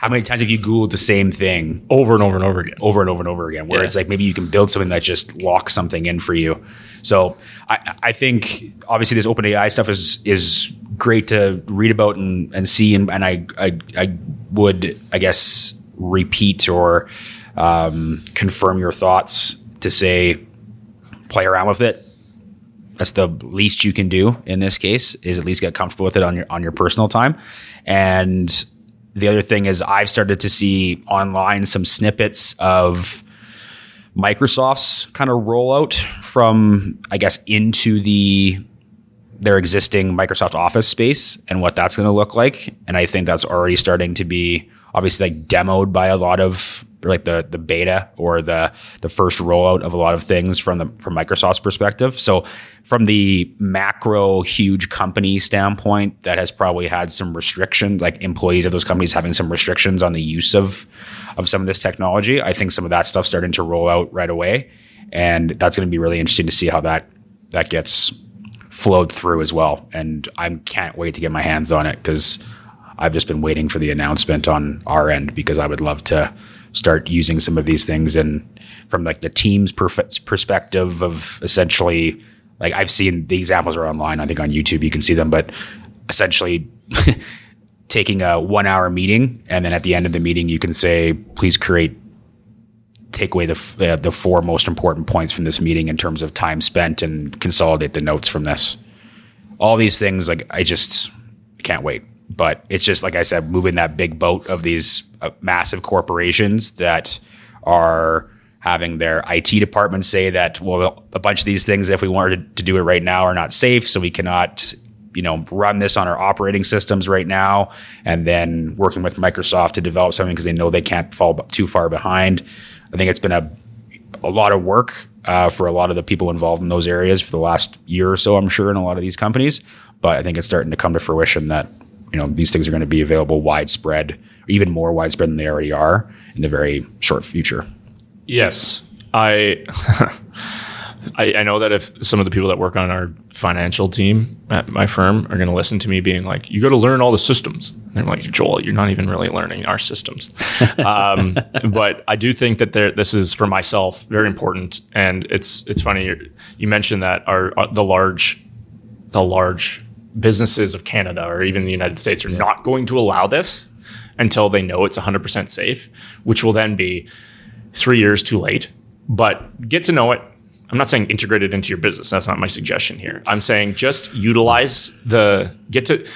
Speaker 2: How many times have you Googled the same thing
Speaker 1: over and over and over again.
Speaker 2: over and over and over again? Where
Speaker 1: Yeah.
Speaker 2: it's like maybe you can build something that just locks something in for you. So I, I think obviously this open AI stuff is is great to read about and, and see, and, and I, I I would I guess repeat or um, confirm your thoughts to say play around with it. That's the least you can do in this case is at least get comfortable with it on your on your personal time. And the other thing is I've started to see online some snippets of Microsoft's kind of rollout from I guess into the their existing Microsoft Office space and what that's going to look like. And I think that's already starting to be obviously like demoed by a lot of like the the beta or the the first rollout of a lot of things from the from Microsoft's perspective. So from the macro huge company standpoint, that has probably had some restrictions, like employees of those companies having some restrictions on the use of of some of this technology. I think some of that stuff starting to roll out right away, and that's going to be really interesting to see how that that gets flowed through as well. And I can't wait to get my hands on it because I've just been waiting for the announcement on our end because I would love to start using some of these things and from like the team's perf- perspective of essentially like I've seen the examples are online. I think on YouTube you can see them, but essentially taking a one hour meeting and then at the end of the meeting you can say please create take away the uh, the four most important points from this meeting in terms of time spent and consolidate the notes from this. All these things, like I just can't wait. But it's just like I said, moving that big boat of these uh, massive corporations that are having their IT department say that well, a bunch of these things, if we wanted to do it right now, are not safe, so we cannot you know run this on our operating systems right now. And then working with microsoft to develop something because they know they can't fall too far behind. I think it's been a, a lot of work uh, for a lot of the people involved in those areas for the last year or so i'm sure in a lot of these companies. But i think it's starting to come to fruition that you know these things are going to be available widespread even more widespread than they already are in the very short future.
Speaker 1: Yes, I, I I know that if some of the people that work on our financial team at my firm are going to listen to me being like, "You got to learn all the systems," and they're like, "Joel, you're not even really learning our systems." um, but I do think that there, this is for myself very important, and it's it's funny you you mentioned that our uh, the large the large businesses of Canada or even the United States are not going to allow this until they know it's 100% safe, which will then be three years too late. But get to know it. I'm not saying integrate it into your business. That's not my suggestion here. I'm saying just utilize the get to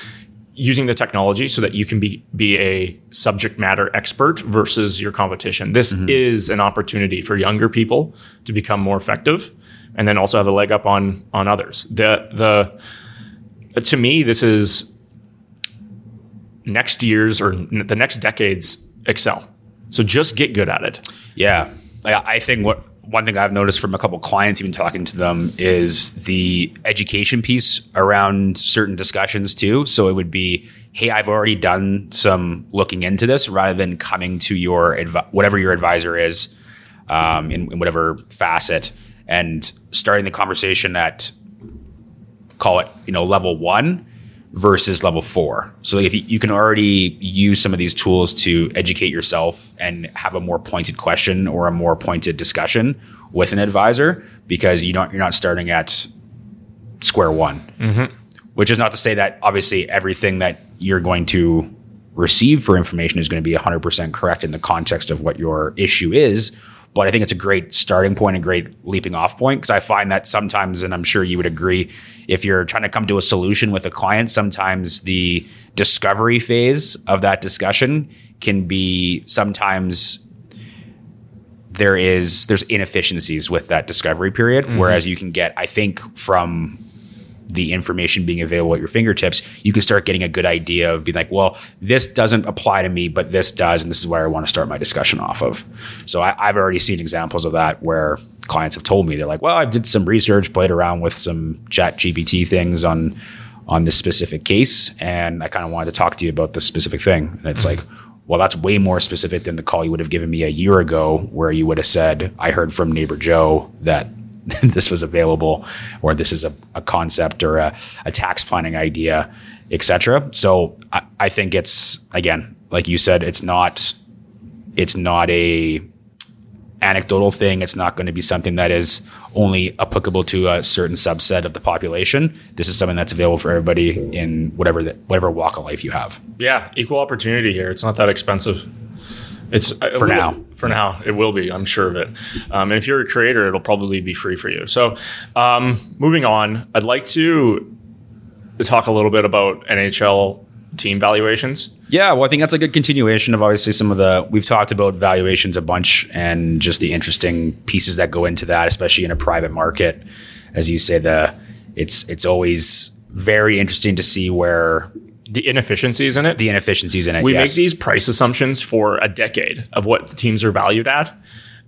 Speaker 1: using the technology so that you can be be a subject matter expert versus your competition. This mm-hmm. is an opportunity for younger people to become more effective and then also have a leg up on on others. The the to me this is next year's or the next decade's Excel. So just get good at it.
Speaker 2: Yeah. I think what one thing I've noticed from a couple clients, even talking to them, is the education piece around certain discussions too. So it would be, hey, I've already done some looking into this, rather than coming to your adv- whatever your advisor is um, in, in whatever facet and starting the conversation at call it you know level one versus level four. So if you, you, can already use some of these tools to educate yourself and have a more pointed question or a more pointed discussion with an advisor because you don't you're not starting at square one. Mm-hmm. Which is not to say that obviously everything that you're going to receive for information is going to be 100% correct in the context of what your issue is but I think it's a great starting point, a great leaping off point because I find that sometimes, and I'm sure you would agree, if you're trying to come to a solution with a client, sometimes the discovery phase of that discussion can be sometimes there is there's inefficiencies with that discovery period mm-hmm. whereas you can get i think from the information being available at your fingertips, you can start getting a good idea of being like, well, this doesn't apply to me, but this does, and this is where I want to start my discussion off of. So I, have already seen examples of that where clients have told me they're like, well, I did some research, played around with some Chat GPT things on on this specific case, and I kind of wanted to talk to you about this specific thing. And it's mm-hmm. like, well, that's way more specific than the call you would have given me a year ago, where you would have said, I heard from neighbor Joe that this was available or this is a, a concept or a, a, tax planning idea etc so I, I, think it's again like you said it's not it's not a anecdotal thing. It's not going to be something that is only applicable to a certain subset of the population. This is something that's available for everybody in whatever the, whatever walk of life you have.
Speaker 1: Yeah equal opportunity here. It's not that expensive it's
Speaker 2: uh, for now.
Speaker 1: For now, it will be. I'm sure of it. Um, and if you're a creator, it'll probably be free for you. So, um, moving on, I'd like to talk a little bit about NHL team valuations.
Speaker 2: Yeah, well, I think that's a good continuation of obviously some of the we've talked about valuations a bunch and just the interesting pieces that go into that, especially in a private market. As you say, the it's it's always very interesting to see where
Speaker 1: the inefficiencies in it.
Speaker 2: The inefficiencies in it.
Speaker 1: We yes. make these price assumptions for a decade of what the teams are valued at.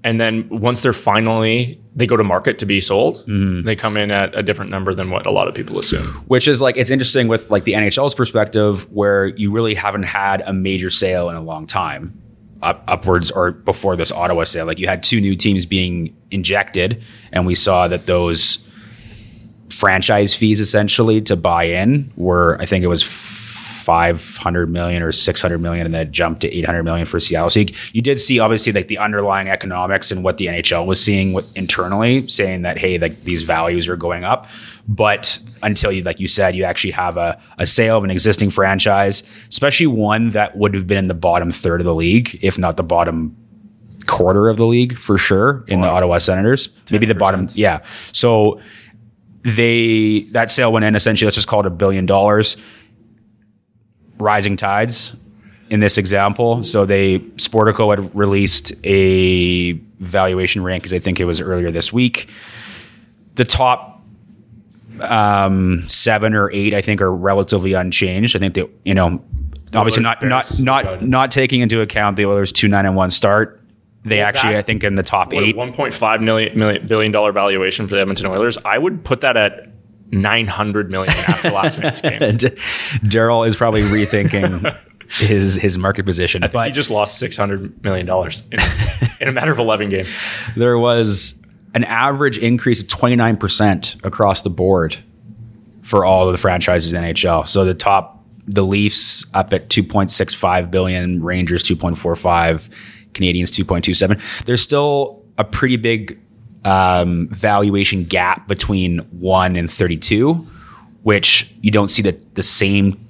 Speaker 1: And then once they're finally they go to market to be sold, mm. they come in at a different number than what a lot of people assume.
Speaker 2: Which is like it's interesting with like the NHL's perspective, where you really haven't had a major sale in a long time, up, upwards or before this Ottawa sale. Like you had two new teams being injected, and we saw that those franchise fees essentially to buy in were I think it was 500 million or 600 million and then it jumped to 800 million for Seattle. So you, you, did see obviously like the underlying economics and what the NHL was seeing internally saying that, hey, like these values are going up. But until you, like you said, you actually have a, a sale of an existing franchise, especially one that would have been in the bottom third of the league, if not the bottom quarter of the league for sure in the Ottawa Senators. 10%. Maybe the bottom. Yeah. So they, that sale went in essentially, let's just call it a billion dollars rising tides in this example. So they Sportico had released a valuation rankings. I think it was earlier this week. The top um, seven or eight, I think, are relatively unchanged. I think that you know, obviously not not not not taking into account the Oilers two nine and one start. They well, actually, I think, in the top eight,
Speaker 1: one point five million, million billion dollar valuation for the Edmonton Oilers. I would put that at 900 million after last night's game.
Speaker 2: Daryl is probably rethinking his his market position.
Speaker 1: I but he just lost 600 million dollars in, in a matter of 11 games.
Speaker 2: There was an average increase of 29% across the board for all of the franchises in NHL. So the top the Leafs up at 2.65 billion, Rangers 2.45, Canadiens 2.27. There's still a pretty big um, valuation gap between one and 32, which you don't see the, the same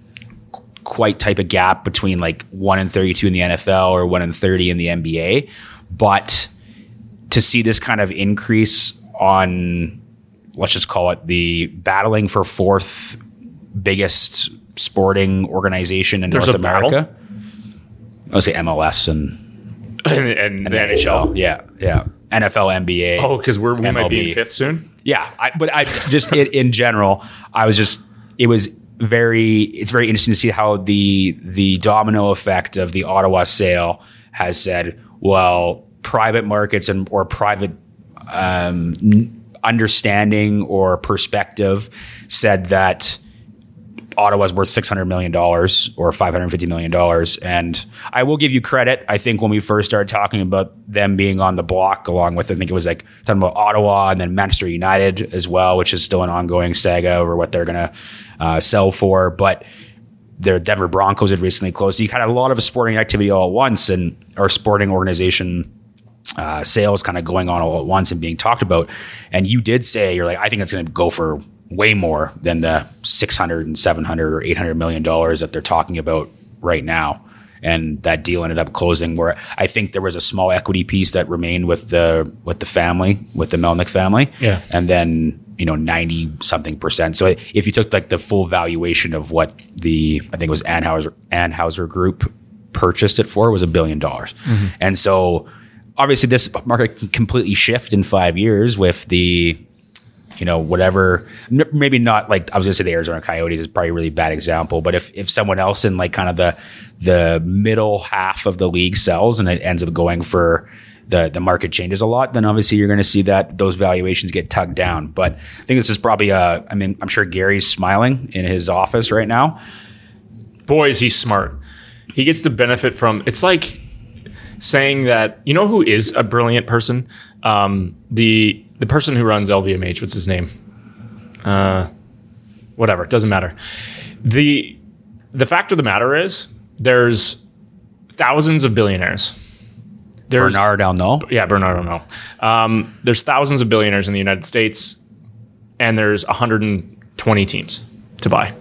Speaker 2: quite type of gap between like one and 32 in the NFL or one and 30 in the NBA. But to see this kind of increase on let's just call it the battling for fourth biggest sporting organization in
Speaker 1: There's
Speaker 2: North
Speaker 1: a battle?
Speaker 2: America. I would say MLS and,
Speaker 1: and, and the NHL.
Speaker 2: Yeah, yeah. NFL, NBA.
Speaker 1: Oh, because we're we might be in fifth soon.
Speaker 2: Yeah, I, but I just in, in general, I was just it was very it's very interesting to see how the the domino effect of the Ottawa sale has said, well, private markets and or private um, understanding or perspective said that Ottawa's worth six hundred million dollars or five hundred fifty million dollars, and I will give you credit. I think when we first started talking about them being on the block, along with I think it was like talking about Ottawa and then Manchester United as well, which is still an ongoing saga over what they're going to uh, sell for, but. Their Denver Broncos had recently closed. So you had a lot of sporting activity all at once, and our sporting organization uh, sales kind of going on all at once and being talked about. And you did say, you're like, I think it's going to go for way more than the 600 and 700 or 800 million dollars that they're talking about right now. And that deal ended up closing where I think there was a small equity piece that remained with the with the family, with the Melnyk family.
Speaker 1: Yeah.
Speaker 2: And then, you know, 90 something percent. So if you took like the full valuation of what the I think it was Andlauer Andlauer Group purchased it for was a billion dollars. Mm-hmm. And so obviously this market can completely shift in five years with the you know whatever n- maybe not like I was gonna say the Arizona Coyotes is probably a really bad example but if if someone else in like kind of the the middle half of the league sells and it ends up going for the the market changes a lot then obviously you're going to see that those valuations get tugged down but I think this is probably uh I mean I'm sure Gary's smiling in his office right now
Speaker 1: Boy, is he smart. He gets to benefit from. It's like saying that you know who is a brilliant person. Um, the the person who runs LVMH. What's his name? Uh, whatever. Doesn't matter. the The fact of the matter is, there's thousands of billionaires. There's
Speaker 2: Bernard Arnault
Speaker 1: yeah, Bernard Arnault. Um, there's thousands of billionaires in the United States, and there's 120 teams to buy.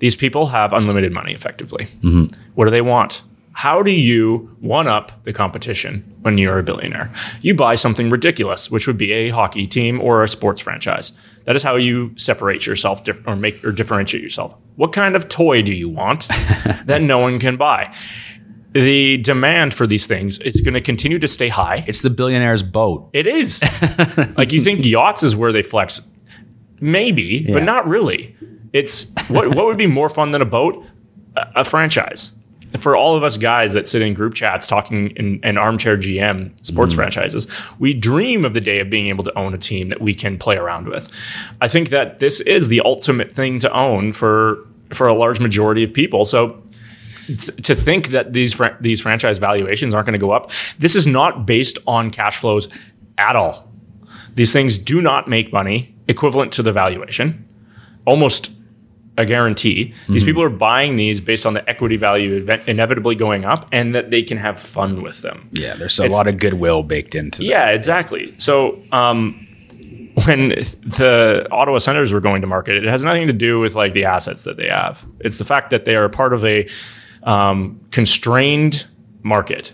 Speaker 1: These people have unlimited money, effectively. What do they want? How do you one up the competition when you're a billionaire? You buy something ridiculous, which would be a hockey team or a sports franchise. That is how you separate yourself dif- or make or differentiate yourself. What kind of toy do you want that no one can buy? The demand for these things is going to continue to stay high.
Speaker 2: it's the billionaire's boat
Speaker 1: It is. like you think yachts is where they flex. Maybe,
Speaker 2: Yeah.
Speaker 1: but not really. It's what what would be more fun than a boat? A, a franchise. For all of us guys that sit in group chats talking in, in armchair GM sports mm. franchises, we dream of the day of being able to own a team that we can play around with. I think that this is the ultimate thing to own for for a large majority of people. So th- to think that these fran- these franchise valuations aren't going to go up, this is not based on cash flows at all. These things do not make money equivalent to the valuation, almost a guarantee. These people are buying these based on the equity value event- inevitably going up, and that they can have fun with them.
Speaker 2: yeah there's a
Speaker 1: It's-
Speaker 2: lot of goodwill baked into that.
Speaker 1: Yeah, exactly. So um, when the Ottawa Senators were going to market, it has nothing to do with like the assets that they have. It's the fact that they are part of a um, constrained market,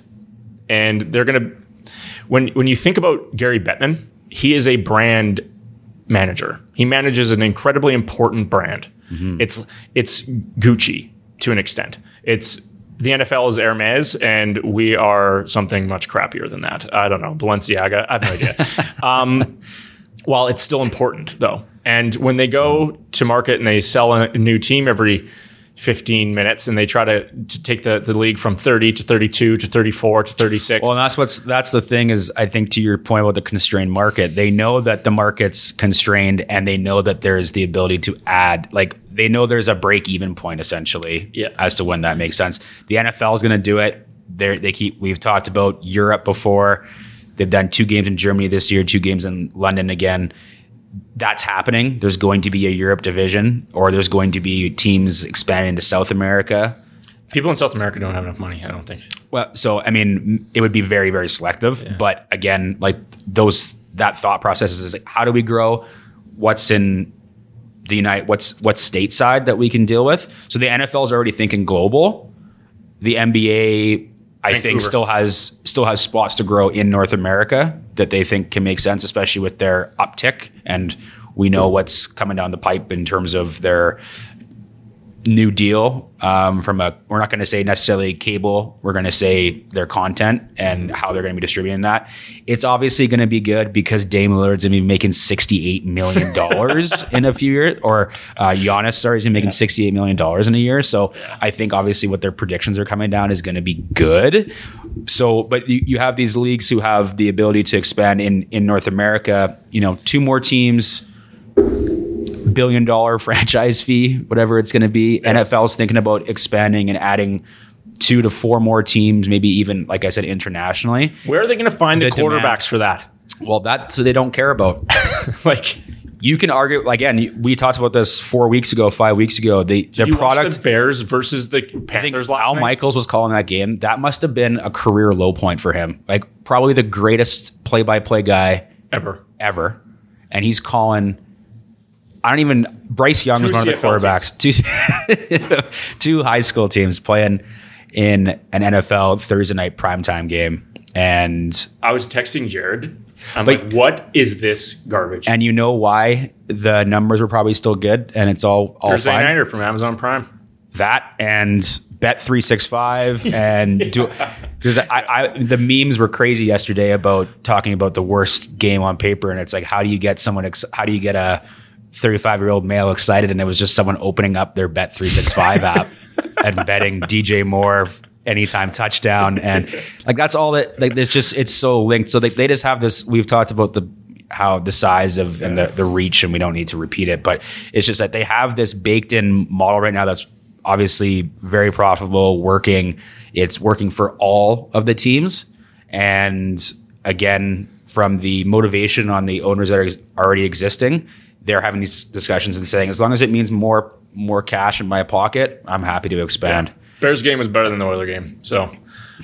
Speaker 1: and they're going to. When when you think about Gary Bettman, he is a brand manager. He manages an incredibly important brand. It's it's Gucci to an extent. It's the NFL is Hermes, and we are something much crappier than that. I don't know Balenciaga. I have no idea. um, while it's still important though, and when they go to market and they sell a new team every 15 minutes, and they try to, to take the, the league from 30 to 32 to 34 to 36.
Speaker 2: Well, and that's what's that's the thing is I think to your point about the constrained market, they know that the market's constrained and they know that there's the ability to add like they know there's a break even point essentially
Speaker 1: Yeah.
Speaker 2: as to when that makes sense. The NFL is going to do it. They they keep we've talked about Europe before. They've done two games in Germany this year, two games in London again. That's happening. There's going to be a Europe division, or there's going to be teams expanding to South America.
Speaker 1: People in South America don't have enough money. I don't think.
Speaker 2: Well, so I mean, it would be very, very selective. But again, like those, that thought process is like, how do we grow? What's in the United? What's what's stateside that we can deal with? So the NFL is already thinking global. The NBA I think still has still has spots to grow in North America that they think can make sense, especially with their uptick. And we know what's coming down the pipe in terms of their new deal um, from a we're not going to say necessarily cable we're going to say their content and how they're going to be distributing that. It's obviously going to be good because Dame Lillard's going to be making 68 million dollars in a few years or uh, Giannis sorry is making 68 million dollars in a year. So I think obviously what their predictions are coming down is going to be good. So but you, you have these leagues who have the ability to expand in in North America you know two more teams billion dollar franchise fee, whatever it's going to be. NFL's thinking about expanding and adding two to four more teams, maybe even, like I said, internationally.
Speaker 1: Where are they going to find the,
Speaker 2: The demand.
Speaker 1: quarterbacks for that?
Speaker 2: Well, that's they don't care about. like, you can argue, again, you- we talked about this four weeks ago, five weeks ago. The, the
Speaker 1: You watch
Speaker 2: product.
Speaker 1: the Bears versus the Panthers last
Speaker 2: Al
Speaker 1: night?
Speaker 2: Michaels was calling that game. That must have been a career low point for him. Like, probably the greatest play by play guy
Speaker 1: ever.
Speaker 2: ever, and he's calling. I don't even. Bryce Young
Speaker 1: Two
Speaker 2: was one of the quarterbacks. Two, two high school teams playing in an NFL Thursday night primetime game, and
Speaker 1: I was texting Jared. I'm
Speaker 2: But-
Speaker 1: like, what is this garbage?
Speaker 2: and you know why the numbers were probably still good, and it's all all
Speaker 1: Thursday
Speaker 2: fine.
Speaker 1: Nighter from Amazon Prime.
Speaker 2: that and bet 365 and do because I, I the memes were crazy yesterday about talking about the worst game on paper and it's like how do you get someone ex- how do you get a 35 year old male excited and it was just someone opening up their bet 365 app and betting DJ Moore anytime touchdown. And like that's all that like it's just it's so linked. So they, they just have this we've talked about the how the size of and the, the reach and we don't need to repeat it. But it's just that they have this baked in model right now that's obviously very profitable working. It's working for all of the teams. And again from the motivation on the owners that are already existing they're having these discussions and saying as long as it means more more cash in my pocket i'm happy to expand
Speaker 1: Bears game is better than the Oiler game. So,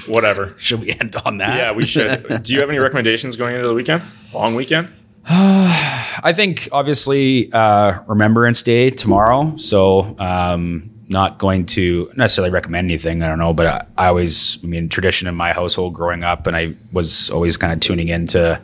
Speaker 1: whatever.
Speaker 2: should we end on that
Speaker 1: Yeah, we should. Do you have any recommendations going into the weekend? Long weekend?
Speaker 2: I think obviously uh, Remembrance Day tomorrow, so um, not going to necessarily recommend anything. I don't know, but I, I always, I mean, tradition in my household growing up, and I was always kind of tuning into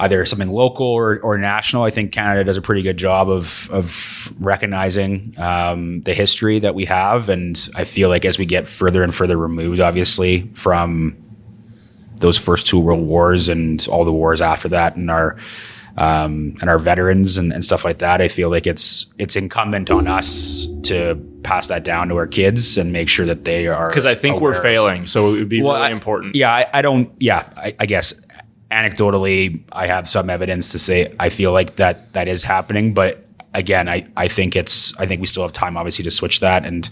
Speaker 2: either something local or, or national. I think Canada does a pretty good job of of recognizing um, the history that we have, and I feel like as we get further and further removed, obviously from those first two world wars and all the wars after that and our um, and our veterans and, and stuff like that i feel like it's it's incumbent on us to pass that down to our kids and make sure that they are
Speaker 1: Because I think we're
Speaker 2: of-
Speaker 1: failing. So, it would be
Speaker 2: Well,
Speaker 1: really
Speaker 2: I-
Speaker 1: important.
Speaker 2: yeah I, I don't yeah I, I guess anecdotally i have some evidence to say i feel like that that is happening but again i i think it's i think we still have time obviously to switch that and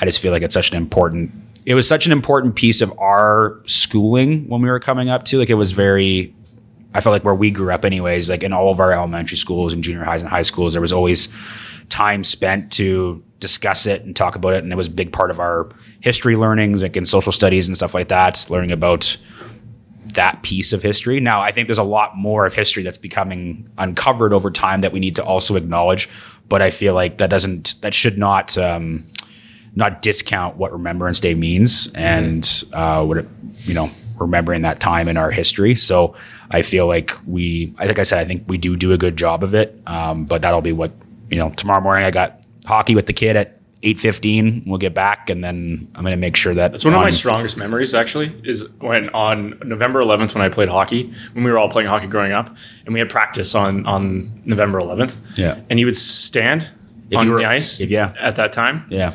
Speaker 2: i just feel like it's such an important it was such an important piece of our schooling when we were coming up to like it was very I felt like where we grew up, anyways, like in all of our elementary schools and junior highs and high schools, there was always time spent to discuss it and talk about it. And it was a big part of our history learnings, like in social studies and stuff like that, learning about that piece of history. Now, I think there's a lot more of history that's becoming uncovered over time that we need to also acknowledge. But I feel like that doesn't, that should not, um, not discount what Remembrance Day means and uh, what it, you know remembering that time in our history. So I feel like we, I think I said, I think we do do a good job of it. Um, but that'll be what you know. Tomorrow morning, I got hockey with the kid at eight fifteen. We'll get back, and then I'm going to make sure that
Speaker 1: It's one of my strongest memories, actually, is when on November 11th, when I played hockey, when we were all playing hockey growing up, and we had practice on on November 11th.
Speaker 2: Yeah.
Speaker 1: And you would stand
Speaker 2: If
Speaker 1: on
Speaker 2: you were-
Speaker 1: the ice
Speaker 2: if- yeah.
Speaker 1: at that time.
Speaker 2: yeah.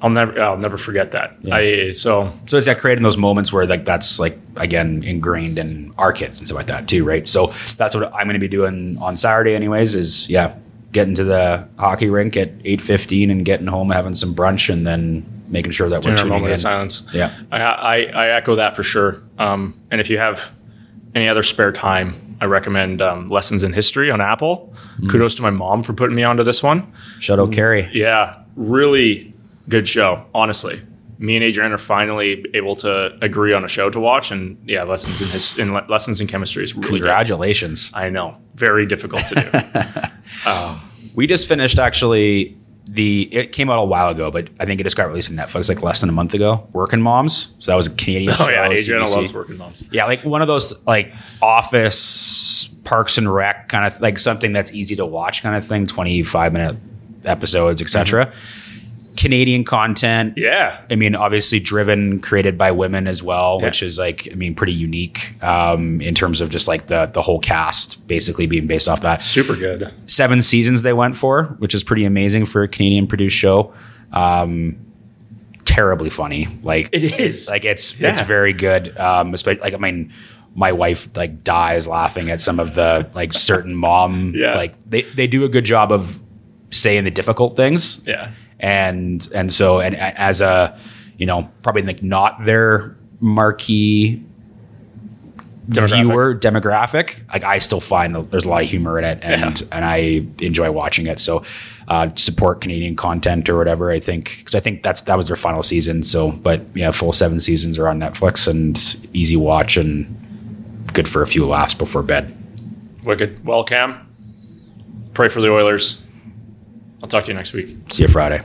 Speaker 1: I'll never I'll never forget that. I so
Speaker 2: So it's that creating those moments where like that's like again ingrained in our kids and stuff like that too, right? So that's what I'm going to be doing on Saturday, anyways. Is yeah, getting to the hockey rink at eight fifteen and getting home, having some brunch, and then making sure that we're tuning in.
Speaker 1: silence.
Speaker 2: Yeah.
Speaker 1: I, I, I echo that for sure. Um, and if you have any other spare time, I recommend um, Lessons in History on Apple.
Speaker 2: Mm.
Speaker 1: Kudos to my mom for putting me onto this one.
Speaker 2: Shout out Carrie.
Speaker 1: Yeah, really good show, honestly. Me and Adrian are finally able to agree on a show to watch, and yeah, lessons in his in le- lessons in chemistry is really good.
Speaker 2: Congratulations.
Speaker 1: I know, very difficult to do.
Speaker 2: Um, we just finished actually the it came out a while ago, but I think it just got released on Netflix like less than a month ago. Working Moms, so that was a Canadian
Speaker 1: Oh
Speaker 2: show.
Speaker 1: yeah, Adriana
Speaker 2: CBC.
Speaker 1: loves working moms.
Speaker 2: Yeah, like one of those like Office, Parks and Rec kind of like something that's easy to watch kind of thing. Twenty five minute episodes, etc. Canadian content.
Speaker 1: Yeah,
Speaker 2: I mean, obviously driven, created by women as well,
Speaker 1: Yeah.
Speaker 2: which is like, I mean, pretty unique um, in terms of just like the the whole cast basically being based off that.
Speaker 1: super good.
Speaker 2: Seven seasons they went for, which is pretty amazing for a Canadian produced show. Um, terribly funny, like
Speaker 1: It is.
Speaker 2: like it's it's very good. Um, especially like I mean, my wife like dies laughing at some of the like certain mom
Speaker 1: Yeah.
Speaker 2: like they they do a good job of saying the difficult things
Speaker 1: Yeah,
Speaker 2: and and so and as a you know probably like not their marquee
Speaker 1: Demographic.
Speaker 2: viewer demographic like i still find that there's a lot of humor in it and
Speaker 1: Yeah.
Speaker 2: and i enjoy watching it so uh, support canadian content or whatever i think because i think that's that was their final season so but yeah full seven seasons are on netflix and easy watch and good for a few laughs before bed
Speaker 1: wicked. Well, Cam, pray for the Oilers. I'll talk to you next week.
Speaker 2: See you Friday.